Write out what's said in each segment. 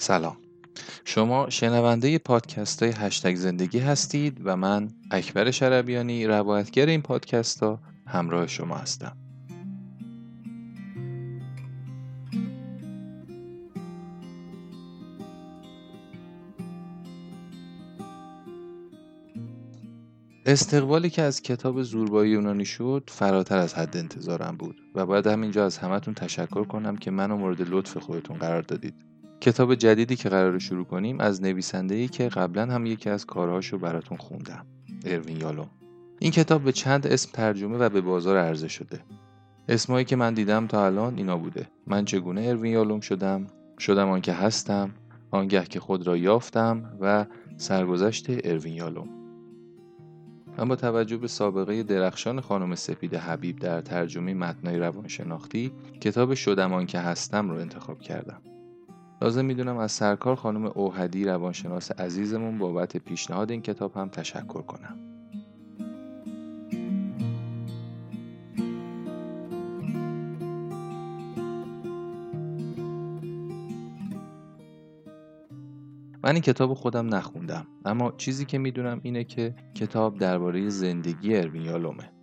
سلام. شما شنونده پادکست های هشتگ زندگی هستید و من اکبر شربیانی روایتگر این پادکست ها همراه شما هستم. استقبالی که از کتاب زوربایی یونانی شد فراتر از حد انتظارم بود و باید همینجا از همتون تشکر کنم که منو مورد لطف خودتون قرار دادید. کتاب جدیدی که قرار شروع کنیم از نویسنده ای که قبلا هم یکی از کارهاشو براتون خوندم اروین یالوم. این کتاب به چند اسم ترجمه و به بازار عرضه شده. اسمایی که من دیدم تا الان اینا بوده. من چگونه اروین یالوم شدم؟ شدم آنکه هستم آنگه که خود را یافتم و سرگذشت اروین یالوم. با توجه به سابقه درخشان خانم سپید حبیب در ترجمه متنای روانشناختی کتاب شدم که هستم رو انتخاب کردم. لازم می‌دونم از سرکار خانم اوهدی روانشناس عزیزمون بابت پیشنهاد این کتاب هم تشکر کنم. من این کتاب خودم نخوندم اما چیزی که می‌دونم اینه که کتاب درباره زندگی اروین یالومه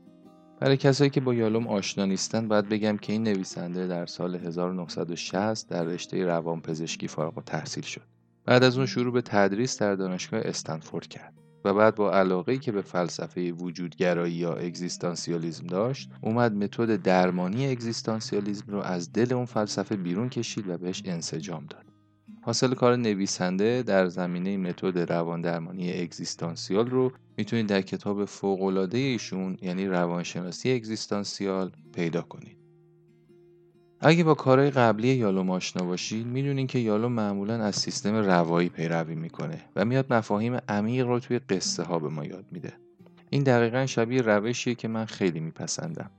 برای کسایی که با یالوم آشنا نیستن باید بگم که این نویسنده در سال 1960 در رشته روانپزشکی فارغ تحصیل شد. بعد از اون شروع به تدریس در دانشگاه استنفورد کرد و بعد با علاقه که به فلسفه وجودگرایی یا اگزیستانسیالیزم داشت اومد متد درمانی اگزیستانسیالیزم رو از دل اون فلسفه بیرون کشید و بهش انسجام داد. حاصل کار نویسنده در زمینه متد روان درمانی اگزیستانسیال رو می‌تونید در کتاب فوق‌العاده ایشون یعنی روانشناسی اگزیستانسیال پیدا کنید. اگه با کارهای قبلی یالوم آشنا باشید می‌دونین که یالوم معمولا از سیستم روایی پیروی می‌کنه و میاد مفاهیم عمیق رو توی قصه ها به ما یاد میده. این دقیقا شبیه روشیه که من خیلی میپسندم.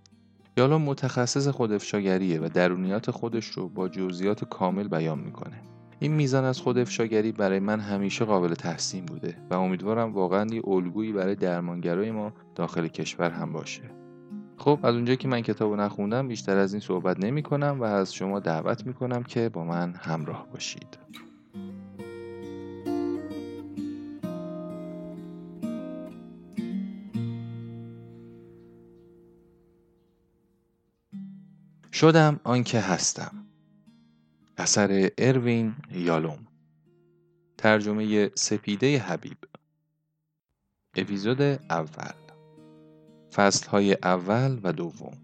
یالوم متخصص خودافشاگریه و درونیات خودش رو با جزئیات کامل بیان می‌کنه. این میزان از خود افشاگری برای من همیشه قابل تحسین بوده و امیدوارم واقعا یه الگویی برای درمانگرای ما داخل کشور هم باشه. خب از اونجایی که من کتابو نخوندم بیشتر از این صحبت نمی کنم و از شما دعوت می کنم که با من همراه باشید. شدم آنکه هستم. اثر اروین یالوم. ترجمه سپیده حبیب. اپیزود اول. فصل های اول و دوم.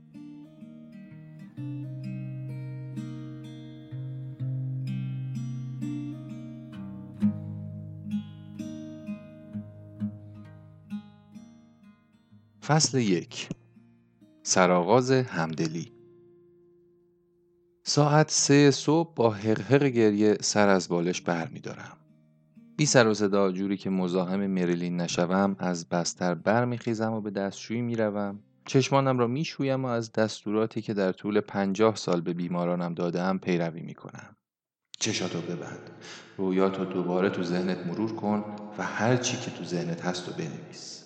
فصل یک. سرآغاز همدلی. ساعت سه صبح با حقحق گریه سر از بالش بر می دارم. بی سر و صدا جوری که مزاحم مریلین نشوم از بستر برمیخیزم و به دستشویی می‌روم چشمانم را می‌شویم و از دستوراتی که در طول پنجاه سال به بیمارانم دادم پیروی می‌کنم چشاتو ببند. رویاتو دوباره تو ذهنت مرور کن و هر چی که تو ذهنت هست و بنویس.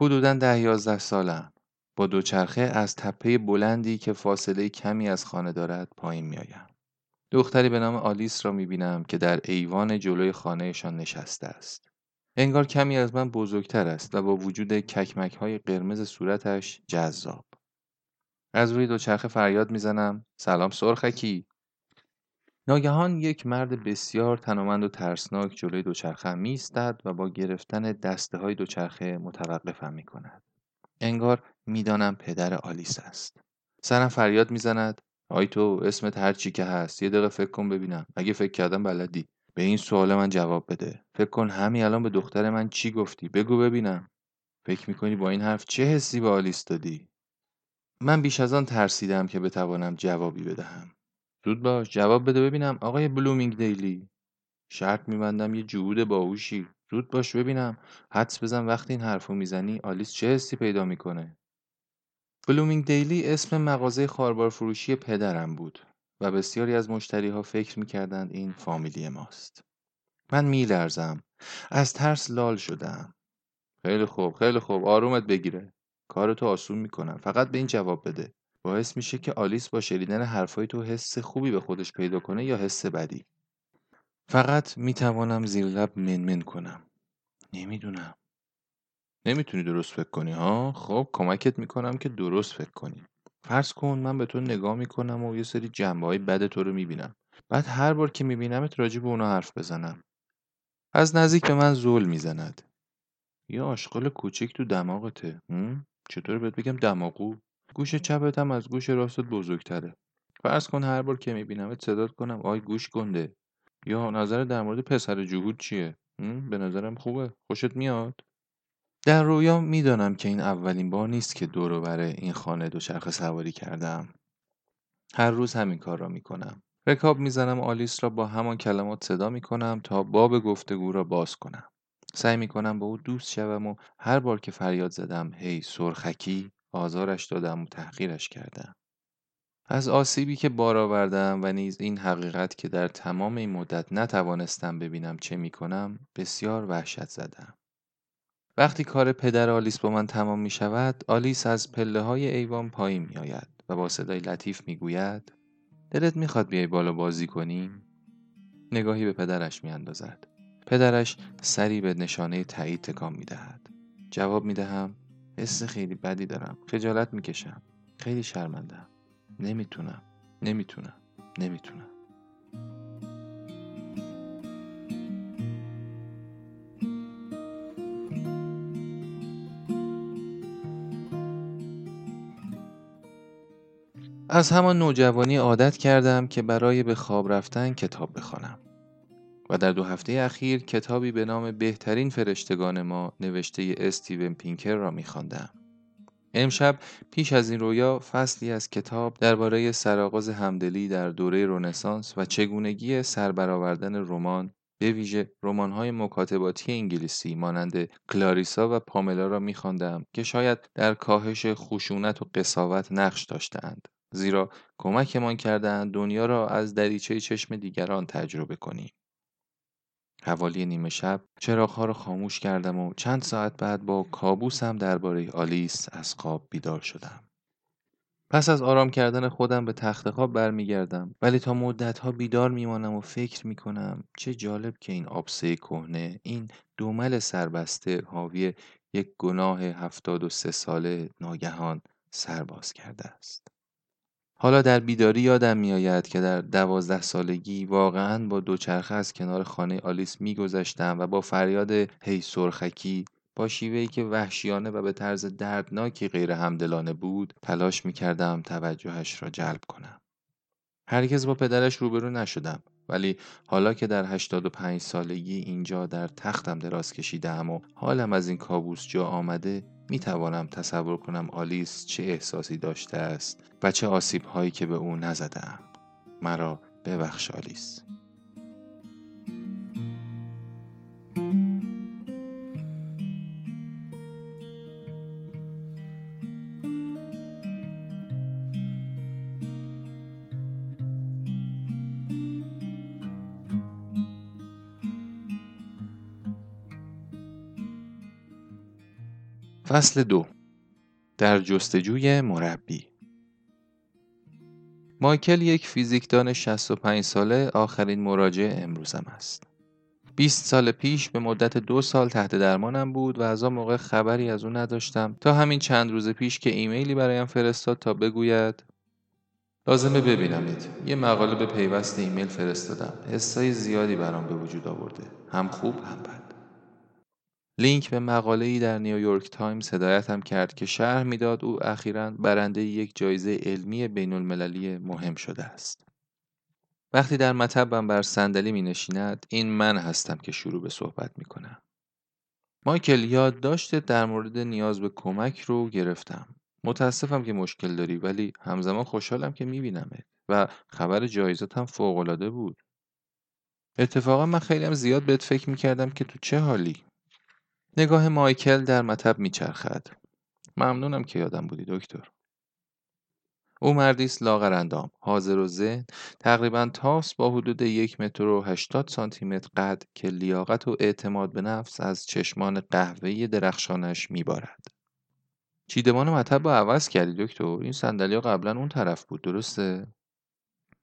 حدودا ده یازده سالم. با دوچرخه از تپه بلندی که فاصله کمی از خانه دارد پایین میآیم. دختری به نام آلیس را می‌بینم که در ایوان جلوی خانهشان نشسته است. انگار کمی از من بزرگتر است و با وجود ککمک های قرمز صورتش جذاب. از روی دوچرخه فریاد می‌زنم سلام سرخکی ناگهان یک مرد بسیار تنومند و ترسناک جلوی دوچرخه می و با گرفتن دسته های دوچرخه متوقفم می کند. انگار می‌دانم پدر آلیس است. سرم فریاد می‌زند. آی تو اسمت هر چی که هست. یه دقیقه فکر کن ببینم. اگه فکر کردم بلدی. به این سوال من جواب بده. فکر کن همین الان به دختر من چی گفتی. بگو ببینم. فکر می‌کنی با این حرف چه حسی به آلیس دادی؟ من بیش از آن ترسیدم که بتوانم جوابی بدهم. زود باش جواب بده ببینم. آقای بلومینگ دیلی. شرط میبندم یه جهود باهوشی. زود باش ببینم. حدس بزن وقتی این حرفو می‌زنی آلیس چه حسی پیدا می‌کنه؟ بلومینگ دیلی اسم مغازه خواربار فروشی پدرم بود و بسیاری از مشتری ها فکر می‌کردند این فامیلی ماست. من میلرزم. از ترس لال شدم. خیلی خوب خیلی خوب. آرومت بگیره. کارتو آسون می‌کنم. فقط به این جواب بده. باعث میشه که آلیس با شنیدن حرفای تو حس خوبی به خودش پیدا کنه یا حس بدی. فقط می‌توانم زیر لب منمن کنم. نمی‌دونم. نمی‌تونی درست فکر کنی ها؟ خب کمکت می‌کنم که درست فکر کنی. فرض کن من به تو نگاه می‌کنم و یه سری جنبه های بد تو رو می‌بینم. بعد هر بار که میبینمت راجع به اونا حرف بزنم. از نزدیک به من زل می‌زند. یه آشغال کوچیک تو دماغته چطور بهت بگم دماغو؟ گوش چپت هم از گوش راستت بزرگتره. فرض کن هر بار که میبینمت صدات کنم آی گوش گنده. یا نظر در مورد پسر جهود چیه؟ به نظرم خوبه. خوشت میاد؟ در رویام می‌دانم که این اولین بار نیست که دور و این خانه دوچرخه سواری کردم. هر روز همین کار را می‌کنم. رکاب می‌زنم آلیس را با همان کلمات صدا می‌کنم تا باب گفتگو را باز کنم. سعی می‌کنم با او دوست شوم و هر بار که فریاد زدم هی سرخکی آزارش دادم و تحقیرش کردم. از آسیبی که بار آوردم و نیز این حقیقت که در تمام این مدت نتوانستم ببینم چه می‌کنم بسیار وحشت زدم وقتی کار پدر آلیس با من تمام می شود آلیس از پله های ایوان پایین می آید و با صدای لطیف می گوید دلت می‌خواد بیای بالا بازی کنیم؟ نگاهی به پدرش می اندازد. پدرش سری به نشانه تایید تکان می دهد. جواب می دهم حس خیلی بدی دارم. خجالت می کشم. خیلی شرمندم. نمی‌تونم. نمی‌تونم. نمی‌تونم. از همان نوجوانی عادت کردم که برای به خواب رفتن کتاب بخوانم و در دو هفته اخیر کتابی به نام بهترین فرشتگان ما نوشته استیون پینکر را میخواندم. امشب پیش از این رویا فصلی از کتاب درباره سرآغاز همدلی در دوره رنسانس و چگونگی سربرآوردن رمان به ویژه رمان‌های مکاتباتی انگلیسی مانند کلاریسا و پاملا را می‌خواندم که شاید در کاهش خشونت و قساوت نقش داشتهاند. زیرا کمکمان کردند دنیا را از دریچه چشم دیگران تجربه کنیم. حوالی نیمه شب چراغها را خاموش کردم و چند ساعت بعد با کابوسم درباره آلیس از خواب بیدار شدم. پس از آرام کردن خودم به تخت خواب برمیگردم ولی تا مدتها بیدار میمانم و فکر می‌کنم چه جالب که این آبسه کهنه این دومل سربسته حاوی یک گناه هفتاد و سه ساله ناگهان سرباز کرده است. حالا در بیداری یادم میآید که در دوازده سالگی واقعا با دوچرخه از کنار خانه آلیس میگذشتم و با فریاد هی سرخکی با شیوهی که وحشیانه و به طرز دردناکی غیر همدلانه بود تلاش می‌کردم توجهش را جلب کنم. هرگز با پدرش روبرو نشدم ولی حالا که در 85 سالگی اینجا در تختم دراز کشیدم و حالم از این کابوس جا آمده می توانم تصور کنم آلیس چه احساسی داشته است و چه آسیب هایی که به او نزدم مرا ببخش آلیس. فصل دو. در جستجوی مربی. مایکل یک فیزیکدان 65 ساله آخرین مراجع امروزم است. 20 سال پیش به مدت دو سال تحت درمانم بود و از آن موقع خبری از او نداشتم. تا همین چند روز پیش که ایمیلی برایم فرستاد تا بگوید لازمه ببینمت. یه مقاله به پیوست ایمیل فرستادم. حسای زیادی برام به وجود آورده. هم خوب هم بد. لینک به ای در نیویورک تایمز هدایتم کرد که شرح می‌داد او اخیرا برنده یک جایزه علمی بین المللی مهم شده است. وقتی در مطبم بر صندلی می نشیند این من هستم که شروع به صحبت می کنم. مایکل یادداشتت در مورد نیاز به کمک رو گرفتم. متاسفم که مشکل داری ولی همزمان خوشحالم که میبینمت و خبر جایزت هم فوقالعاده بود. اتفاقا من خیلی هم زیاد بهت فکر می‌کردم که تو چه حالی نگاه مایکل در مطب میچرخد. ممنونم که یادم بودی دکتر. او مردیست لاغر اندام، حاضر و ذهن، تقریبا تاس با حدود یک متر و هشتاد سانتی متر قد که لیاقت و اعتماد به نفس از چشمان قهوه‌ای درخشانش میبارد. چیدمان مطب با عوض کردی دکتر این صندلی قبلا اون طرف بود درسته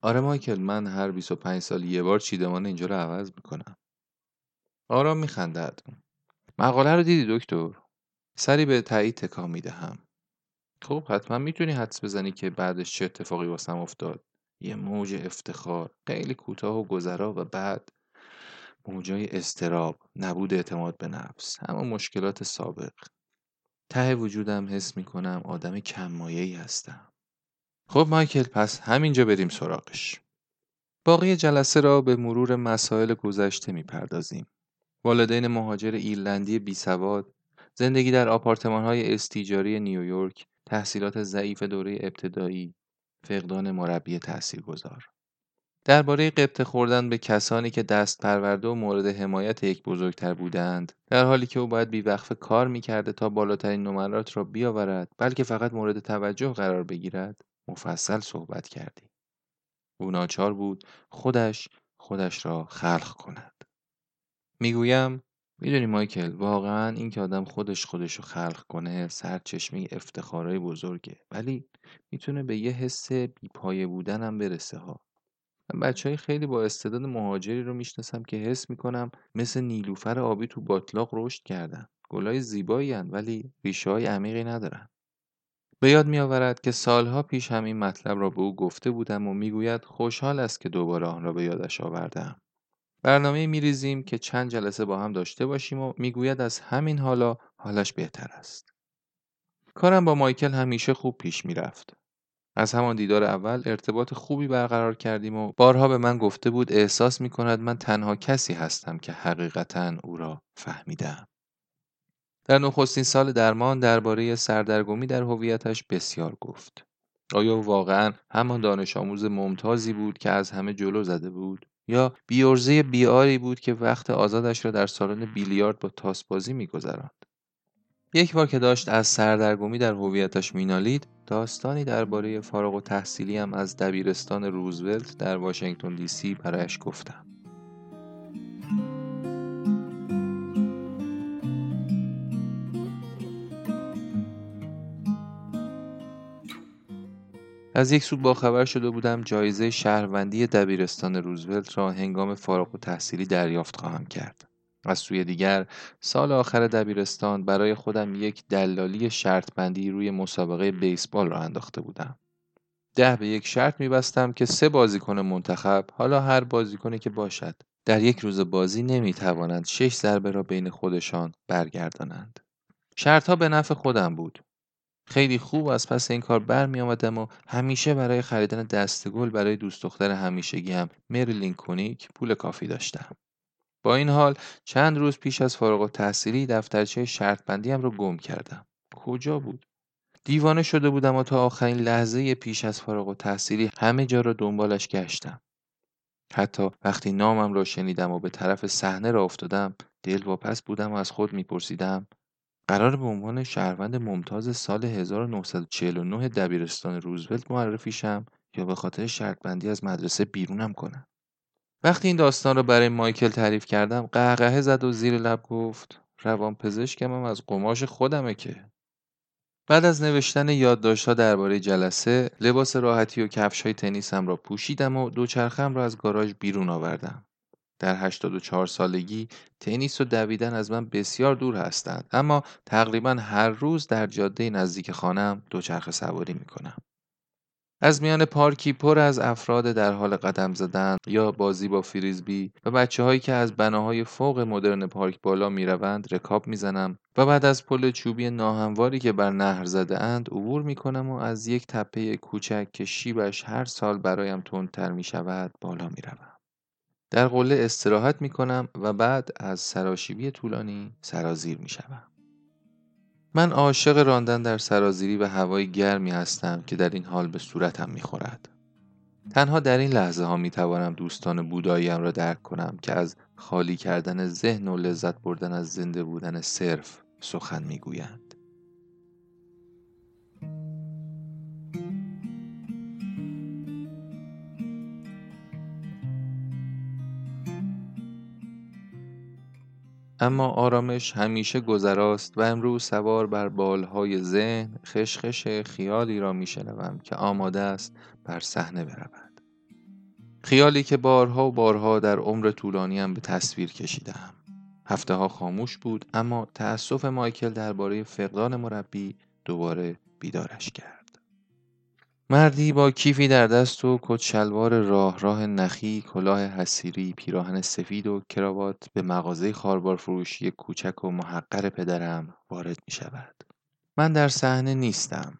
آره مایکل من هر 25 سال یه بار چیدمان اینجا رو عوض می‌کنم آرام میخندد مقاله رو دیدی دکتر؟ سری به تایید تکان می‌دهم. خب حتما می‌تونی حدس بزنی که بعدش چه اتفاقی واسم افتاد. یه موج افتخار خیلی کوتاه و گذرا و بعد موجای استراب نبود اعتماد به نفس همون مشکلات سابق. ته وجودم حس می‌کنم آدم کم ای هستم. خب مایکل پس همینجا بریم سراغش. باقی جلسه را به مرور مسائل گذشته می‌پردازیم. والدین مهاجر ایرلندی بی سواد زندگی در آپارتمان های استیجاری نیویورک تحصیلات ضعیف دوره ابتدایی فقدان مربی تاثیرگذار. درباره قبط خوردن به کسانی که دست پرورده و مورد حمایت یک بزرگتر بودند در حالی که او باید بیوقف کار می‌کرده تا بالاترین نمرات را بیاورد بلکه فقط مورد توجه قرار بگیرد مفصل صحبت کردیم. او ناچار بود خودش خودش را خلق کند. می‌گویم می‌دونی مایکل واقعا این که آدم خودش خودش رو خلق کنه سرچشمه افتخارای بزرگه. ولی می‌تونه به یه حس بیپایه بودن هم برسه ها. من های خیلی با استعداد مهاجری رو می‌شناسم که حس می‌کنم مثل نیلوفر آبی تو باطلاق رشد کردن. گلای زیبایی هن ولی ریشه های عمیقی ندارن. به یاد میآورد که سالها پیش هم این مطلب را به او گفته بودم و می‌گوید خوشحال است که دوباره آن را به یادش آوردم. برنامه میریزیم که چند جلسه با هم داشته باشیم و می‌گوید از همین حالا حالش بهتر است. کارم با مایکل همیشه خوب پیش می‌رفت. از همان دیدار اول ارتباط خوبی برقرار کردیم و بارها به من گفته بود احساس می کند من تنها کسی هستم که حقیقتا او را فهمیدم. در نخستین سال درمان درباره سردرگمی در هویتش بسیار گفت. آیا واقعا همان دانش آموز ممتازی بود که از همه جلو زده بود؟ یا بیورزه بیاری بود که وقت آزادش را در سالن بیلیارد با تاسبازی میگذراند. یک بار که داشت از سردرگمی در هویتش مینالید داستانی درباره فارغ و تحصیلی هم از دبیرستان روزولت در واشنگتن دی سی برایش گفتم. از یک سو باخبر شده بودم جایزه شهروندی دبیرستان روزولت را هنگام فارغ و تحصیلی دریافت خواهم کرد. از سوی دیگر سال آخر دبیرستان برای خودم یک دلالی شرط بندی روی مسابقه بیسبال را انداخته بودم. ده به یک شرط میبستم که سه بازیکن منتخب حالا هر بازیکنی که باشد در یک روز بازی نمی توانند شش ضربه را بین خودشان برگردانند. شرط به نفع خودم بود. خیلی خوب از پس این کار برمی آمدم و همیشه برای خریدن دستگل برای دوست دختر همیشگی هم مریلین کونیک پول کافی داشتم. با این حال چند روز پیش از فارغ التحصیلی دفترچه شرط بندیم رو گم کردم. کجا بود؟ دیوانه شده بودم و تا آخرین لحظه پیش از فارغ التحصیلی همه جا را دنبالش گشتم. حتی وقتی نامم را شنیدم و به طرف صحنه را افتادم دل واپس بودم و از خود میپرسیدم قرار به عنوان شهروند ممتاز سال 1949 دبیرستان روزولت معرفی شم یا به خاطر شرط بندی از مدرسه بیرونم کنم. وقتی این داستان رو برای مایکل تعریف کردم قهقهه زد و زیر لب گفت روان پزشکم هم از قماش خودمه که. بعد از نوشتن یادداشت‌ها درباره جلسه لباس راحتی و کفش های تنیسم را پوشیدم و دوچرخم را از گاراژ بیرون آوردم. در 84 سالگی تنیس و دویدن از من بسیار دور هستند اما تقریبا هر روز در جاده نزدیک خانم دوچرخه سواری می کنم. از میان پارکی پر از افراد در حال قدم زدن یا بازی با فریزبی و بچه هایی که از بناهای فوق مدرن پارک بالا می روند رکاب می زنم و بعد از پل چوبی ناهمواری که بر نهر زده اند عبور می کنم و از یک تپه کوچک که شیبش هر سال برایم تندتر می شود بالا می روم. در قله استراحت می کنم و بعد از سراشیبی طولانی سرازیر می شوم. من عاشق راندن در سرازیری و هوای گرمی هستم که در این حال به صورتم می خورد. تنها در این لحظه ها می توانم دوستان بوداییم را درک کنم که از خالی کردن ذهن و لذت بردن از زنده بودن صرف سخن می گویند. اما آرامش همیشه گذراست و امروز سوار بر بالهای ذهن خشخش خیالی را میشنوم که آماده است بر صحنه برود. خیالی که بارها و بارها در عمر طولانیم به تصویر کشیدم هفته ها خاموش بود اما تأسف مایکل درباره فقدان مربی دوباره بیدارش کرد. مردی با کیفی در دست و کت شلوار راه راه نخی کلاه حسیری پیراهن سفید و کراوات به مغازه خاربار فروشی کوچک و محقر پدرم وارد می شود من در صحنه نیستم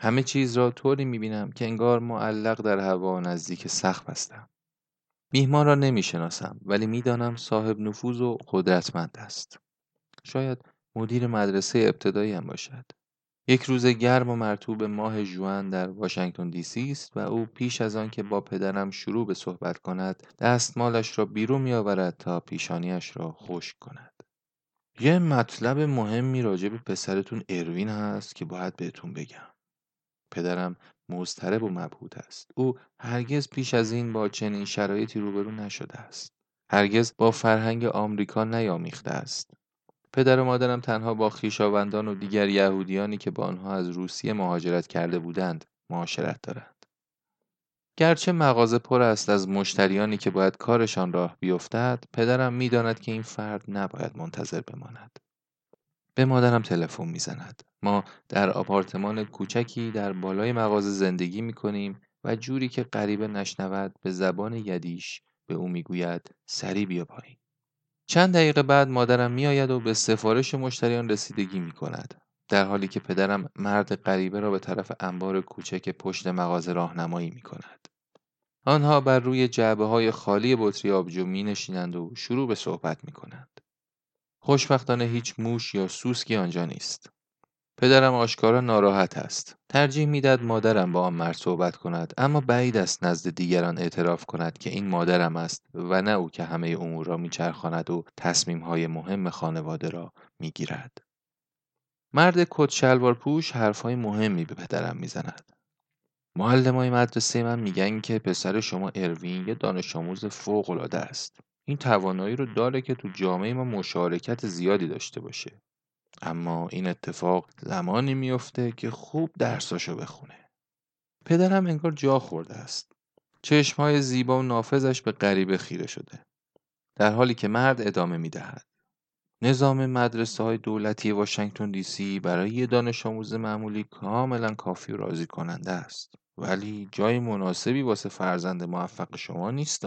همه چیز را طوری می بینم که انگار معلق در هوا نزدیک سقف هستم میهمان را نمی‌شناسم ولی می‌دانم صاحب نفوذ و قدرتمند است. شاید مدیر مدرسه ابتدایی هم باشد. یک روز گرم و مرتوب ماه جوان در واشنگتن دی سی است و او پیش از آن که با پدرم شروع به صحبت کند دستمالش را بیرون می آورد تا پیشانیش را خشک کند. یه مطلب مهمی راجع به پسرتون اروین هست که باید بهتون بگم. پدرم مضطرب و مبهوت است او هرگز پیش از این با چنین شرایطی روبرو نشده است هرگز با فرهنگ آمریکا نیامیخته است پدر و مادرم تنها با خویشاوندان و دیگر یهودیانی که با آنها از روسیه مهاجرت کرده بودند معاشرت دارند. گرچه مغازه پر است از مشتریانی که باید کارشان راه بیفتد پدرم می‌داند که این فرد نباید منتظر بماند. به مادرم تلفن می‌زند. ما در آپارتمان کوچکی در بالای مغازه زندگی می کنیم و جوری که غریبه نشنود به زبان یدیش به او می‌گوید سری بیا پایین. چند دقیقه بعد مادرم میآید و به سفارش مشتریان رسیدگی می کند در حالی که پدرم مرد غریبه را به طرف انبار کوچک پشت مغازه راهنمایی می کند. آنها بر روی جعبه های خالی بطری آبجو می نشینند و شروع به صحبت می کنند. خوشبختانه هیچ موش یا سوسکی آنجا نیست. پدرم آشکارا ناراحت است. ترجیح می‌داد مادرم با آن مرد صحبت کند اما بعید است نزد دیگران اعتراف کند که این مادرم است و نه او که همه امور را میچرخاند و های مهم خانواده را می‌گیرد. مرد کت شلوار پوش حرفهای مهمی به پدرم می‌زند. های مدرسه من میگن که پسر شما اروین یه دانش آموز فوق العاده است. این توانایی رو داره که تو جامعه ما مشارکت زیادی داشته باشه. اما این اتفاق زمانی میفته که خوب درساشو بخونه. پدرم انگار جا خورده است. چشمهای زیبا و نافذش به غریبه خیره شده. در حالی که مرد ادامه می دهد. نظام مدرسه های دولتی واشنگتن دی سی برای یه دانش آموز معمولی کاملا کافی و راضی کننده است. ولی جای مناسبی واسه فرزند موفق شما نیست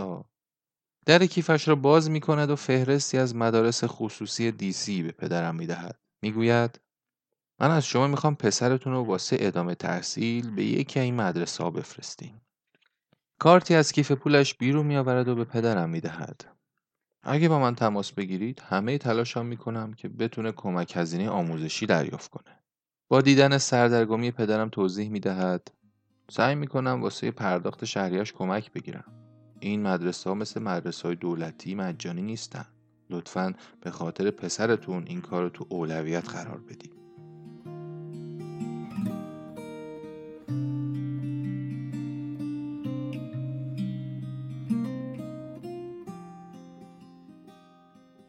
در کیفش را باز می کند و فهرستی از مدارس خصوصی دی سی به پدرم می دهد. می‌گوید من از شما می‌خوام پسرتون رو واسه ادامه تحصیل به یکی این مدرسه ها بفرستین. کارتی از کیف پولش بیرون میآورد و به پدرم می‌دهد. اگه با من تماس بگیرید همه تلاشم می‌کنم که بتونه کمک هزینه آموزشی دریافت کنه. با دیدن سردرگمی پدرم توضیح می‌دهد سعی می‌کنم واسه پرداخت شهریش کمک بگیرم. این مدرسه ها مثل مدرسه های دولتی مجانی نیستن. لطفا به خاطر پسرتون این کار رو تو اولویت قرار بدید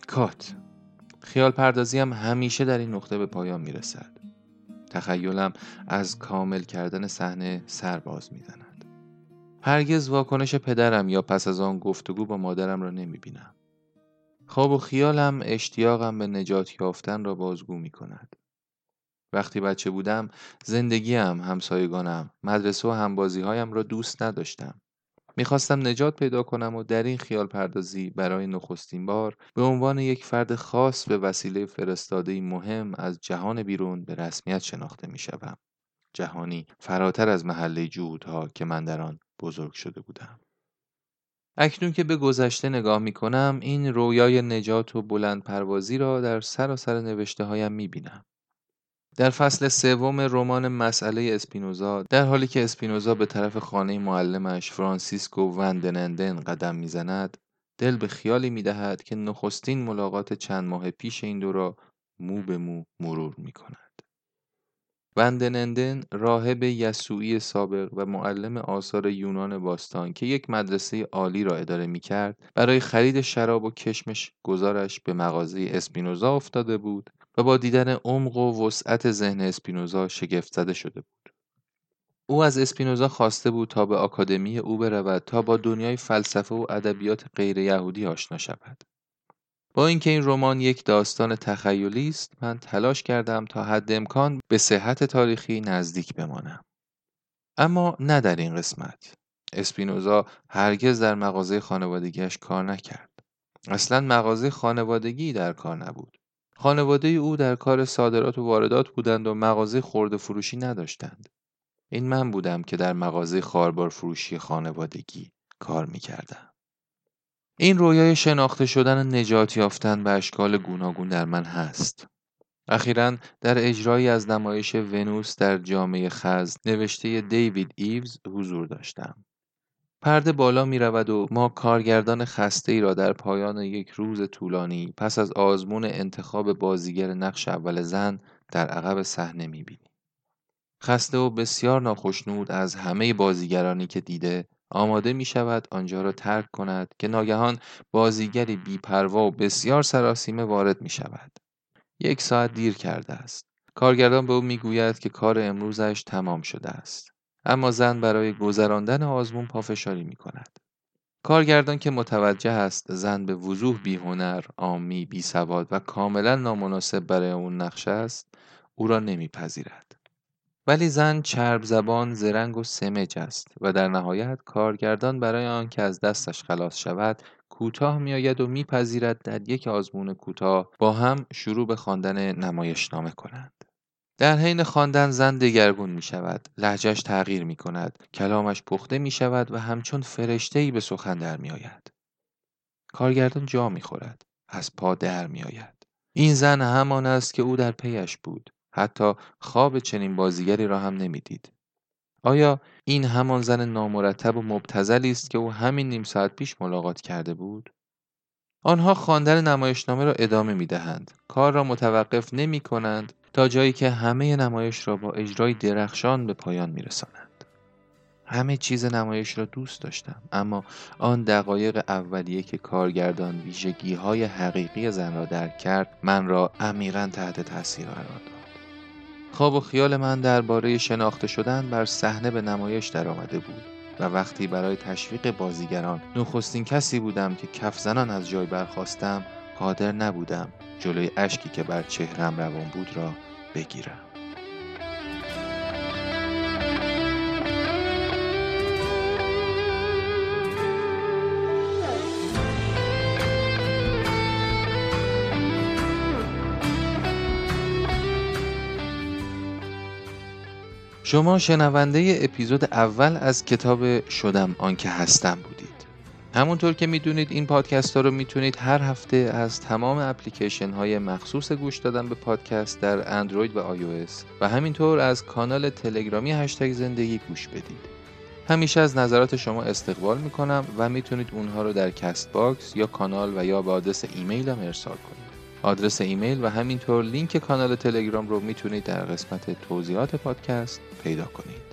کات خیال پردازی هم همیشه در این نقطه به پایان می‌رسد. تخیلم از کامل کردن صحنه سر باز می‌زند هرگز واکنش پدرم یا پس از آن گفتگو با مادرم را نمی بینم. خواب و خیالم اشتیاقم به نجات یافتن را بازگو می کند. وقتی بچه بودم زندگیم، همسایگانم، مدرسه و همبازی هایم را دوست نداشتم. می‌خواستم نجات پیدا کنم و در این خیال پردازی برای نخستین بار به عنوان یک فرد خاص به وسیله فرستاده مهم از جهان بیرون به رسمیت شناخته می شدم. جهانی فراتر از محله جهودها که من در آن بزرگ شده بودم. اکنون که به گذشته نگاه می کنم این رویای نجات و بلند پروازی را در سراسر نوشته هایم می بینم. در فصل سوم رمان مسئله اسپینوزا در حالی که اسپینوزا به طرف خانه معلمش فرانسیسکو وندنندن قدم می‌زند دل به خیالی می‌دهد که نخستین ملاقات چند ماه پیش این دو را مو به مو مرور می کند. وندنندن راهب یسوعی سابق و معلم آثار یونان باستان که یک مدرسه عالی را اداره می کرد برای خرید شراب و کشمش گزارش به مغازه اسپینوزا افتاده بود و با دیدن عمق و وسعت ذهن اسپینوزا شگفت زده شده بود. او از اسپینوزا خواسته بود تا به آکادمی او برود تا با دنیای فلسفه و ادبیات غیر یهودی آشنا شود. با اینکه این رمان یک داستان تخیلی است، من تلاش کردم تا حد امکان به صحت تاریخی نزدیک بمانم. اما نه در این قسمت. اسپینوزا هرگز در مغازه خانوادگیش کار نکرد. اصلا مغازه خانوادگی در کار نبود. خانواده او در کار صادرات و واردات بودند و مغازه خورده فروشی نداشتند. این من بودم که در مغازه خاربار فروشی خانوادگی کار می کردم. این رویای شناخته شدن نجات یافتن به اشکال گوناگون در من هست. اخیرا در اجرایی از نمایش ونوس در جامعه خز نوشته دیوید ایوز حضور داشتم. پرده بالا می رود و ما کارگردان خسته ای را در پایان یک روز طولانی پس از آزمون انتخاب بازیگر نقش اول زن در عقب صحنه می بینیم. خسته و بسیار ناخشنود از همه بازیگرانی که دیده آماده می شود آنجا را ترک کند که ناگهان بازیگری بیپروا و بسیار سراسیمه وارد می شود. یک ساعت دیر کرده است. کارگردان به او می گوید که کار امروزش تمام شده است. اما زن برای گذراندن آزمون پافشاری می کند. کارگردان که متوجه است زن به وضوح بیهنر، آمی، بیسواد و کاملا نامناسب برای اون نقش است، او را نمیپذیرد. ولی زن چرب زبان، زرنگ و سمج است و در نهایت کارگردان برای آنکه از دستش خلاص شود کوتاه میآید و میپذیرد در یک آزمون کوتاه با هم شروع به خواندن نمایشنامه کنند. در حین خواندن زن دگرگون می شود، لحجش تغییر می کند، کلامش پخته می شود و همچون فرشته‌ای به سخن در می آید. کارگردان جا می خورد، از پا در می آید. این زن همان است که او در پیش بود. حتی خواب چنین بازیگری را هم نمی‌دید. آیا این همان زن نامرتب و مبتزلی است که او همین نیم ساعت پیش ملاقات کرده بود؟ آنها خواندن نمایشنامه را ادامه می دهند. کار را متوقف نمی کنند تا جایی که همه نمایش را با اجرای درخشان به پایان می رسانند. همه چیز نمایش را دوست داشتم اما آن دقایق اولیه که کارگردان ویژگی های حقیقی زن را درک کرد من را عمیقا تحت تاثیر قرار داد. خواب و خیال من درباره شناخته شدن بر صحنه به نمایش درآمده بود و وقتی برای تشویق بازیگران نخستین کسی بودم که کف زنان از جای برخواستم قادر نبودم جلوی اشکی که بر چهرم روان بود را بگیرم. شما شنونده اپیزود اول از کتاب شدم آنکه هستم بودید. همونطور که می‌دونید این پادکست ها رو می‌تونید هر هفته از تمام اپلیکیشن های مخصوص گوش دادن به پادکست در اندروید و آی و همینطور از کانال تلگرامی هشتگ زندگی گوش بدید. همیشه از نظرات شما استقبال می‌کنم و می‌تونید اونها رو در Castbox یا کانال و یا به آدرس ایمیل هم ارسال کنید. آدرس ایمیل و همینطور لینک کانال تلگرام رو می‌تونید در قسمت توضیحات پادکست پیدا کنید.